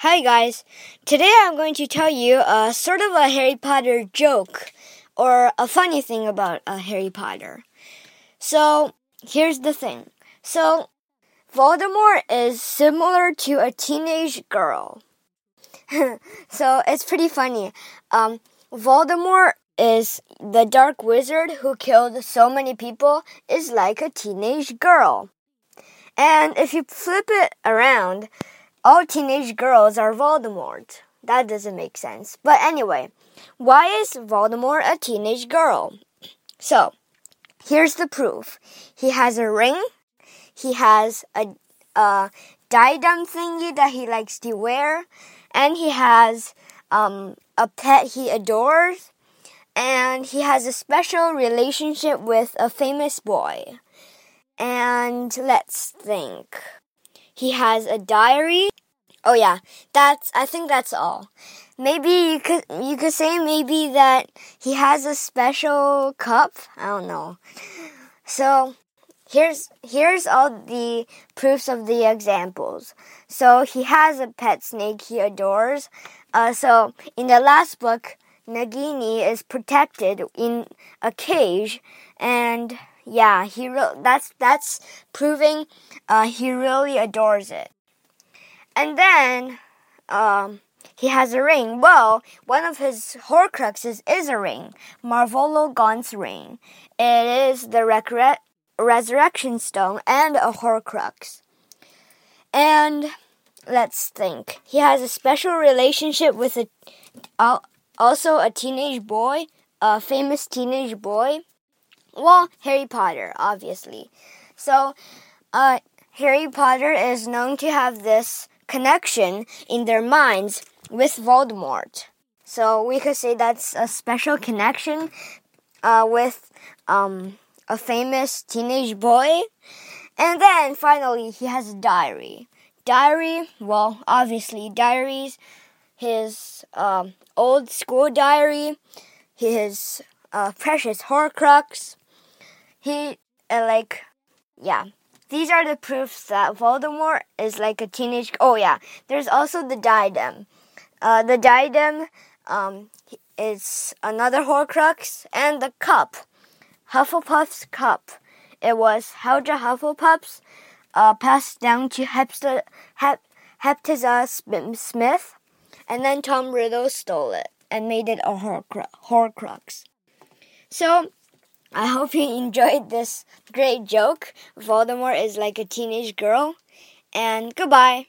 Hi guys. Today I'm going to tell you a sort of a Harry Potter joke or a funny thing about uh, Harry Potter. So, here's the thing. So, Voldemort is similar to a teenage girl. so, it's pretty funny. Um, Voldemort is the dark wizard who killed so many people is like a teenage girl. And if you flip it around, all teenage girls are Voldemort. That doesn't make sense. But anyway, why is Voldemort a teenage girl? So, here's the proof. He has a ring. He has a, a diadem thingy that he likes to wear. And he has um, a pet he adores. And he has a special relationship with a famous boy. And let's think. He has a diary. Oh yeah, that's I think that's all. Maybe you could you could say maybe that he has a special cup. I don't know. So here's here's all the proofs of the examples. So he has a pet snake he adores. Uh, so in the last book, Nagini is protected in a cage, and yeah, he re- that's that's proving uh, he really adores it. And then um, he has a ring. Well, one of his Horcruxes is a ring, Marvolo Gaunt's ring. It is the recre- resurrection stone and a Horcrux. And let's think. He has a special relationship with a uh, also a teenage boy, a famous teenage boy. Well, Harry Potter, obviously. So, uh, Harry Potter is known to have this connection in their minds with Voldemort. So we could say that's a special connection uh, with um, a famous teenage boy. And then finally, he has a diary. Diary, well, obviously, diaries, his um, old school diary, his uh, precious Horcrux, he uh, like yeah these are the proofs that Voldemort is like a teenage. Oh yeah, there's also the diadem. Uh, the diadem um, is another Horcrux, and the cup, Hufflepuff's cup. It was Helga Hufflepuff's uh, passed down to Hepsta, Hep, Smith, and then Tom Riddle stole it and made it a Horcrux. So I hope you enjoyed this great joke. Voldemort is like a teenage girl. And goodbye.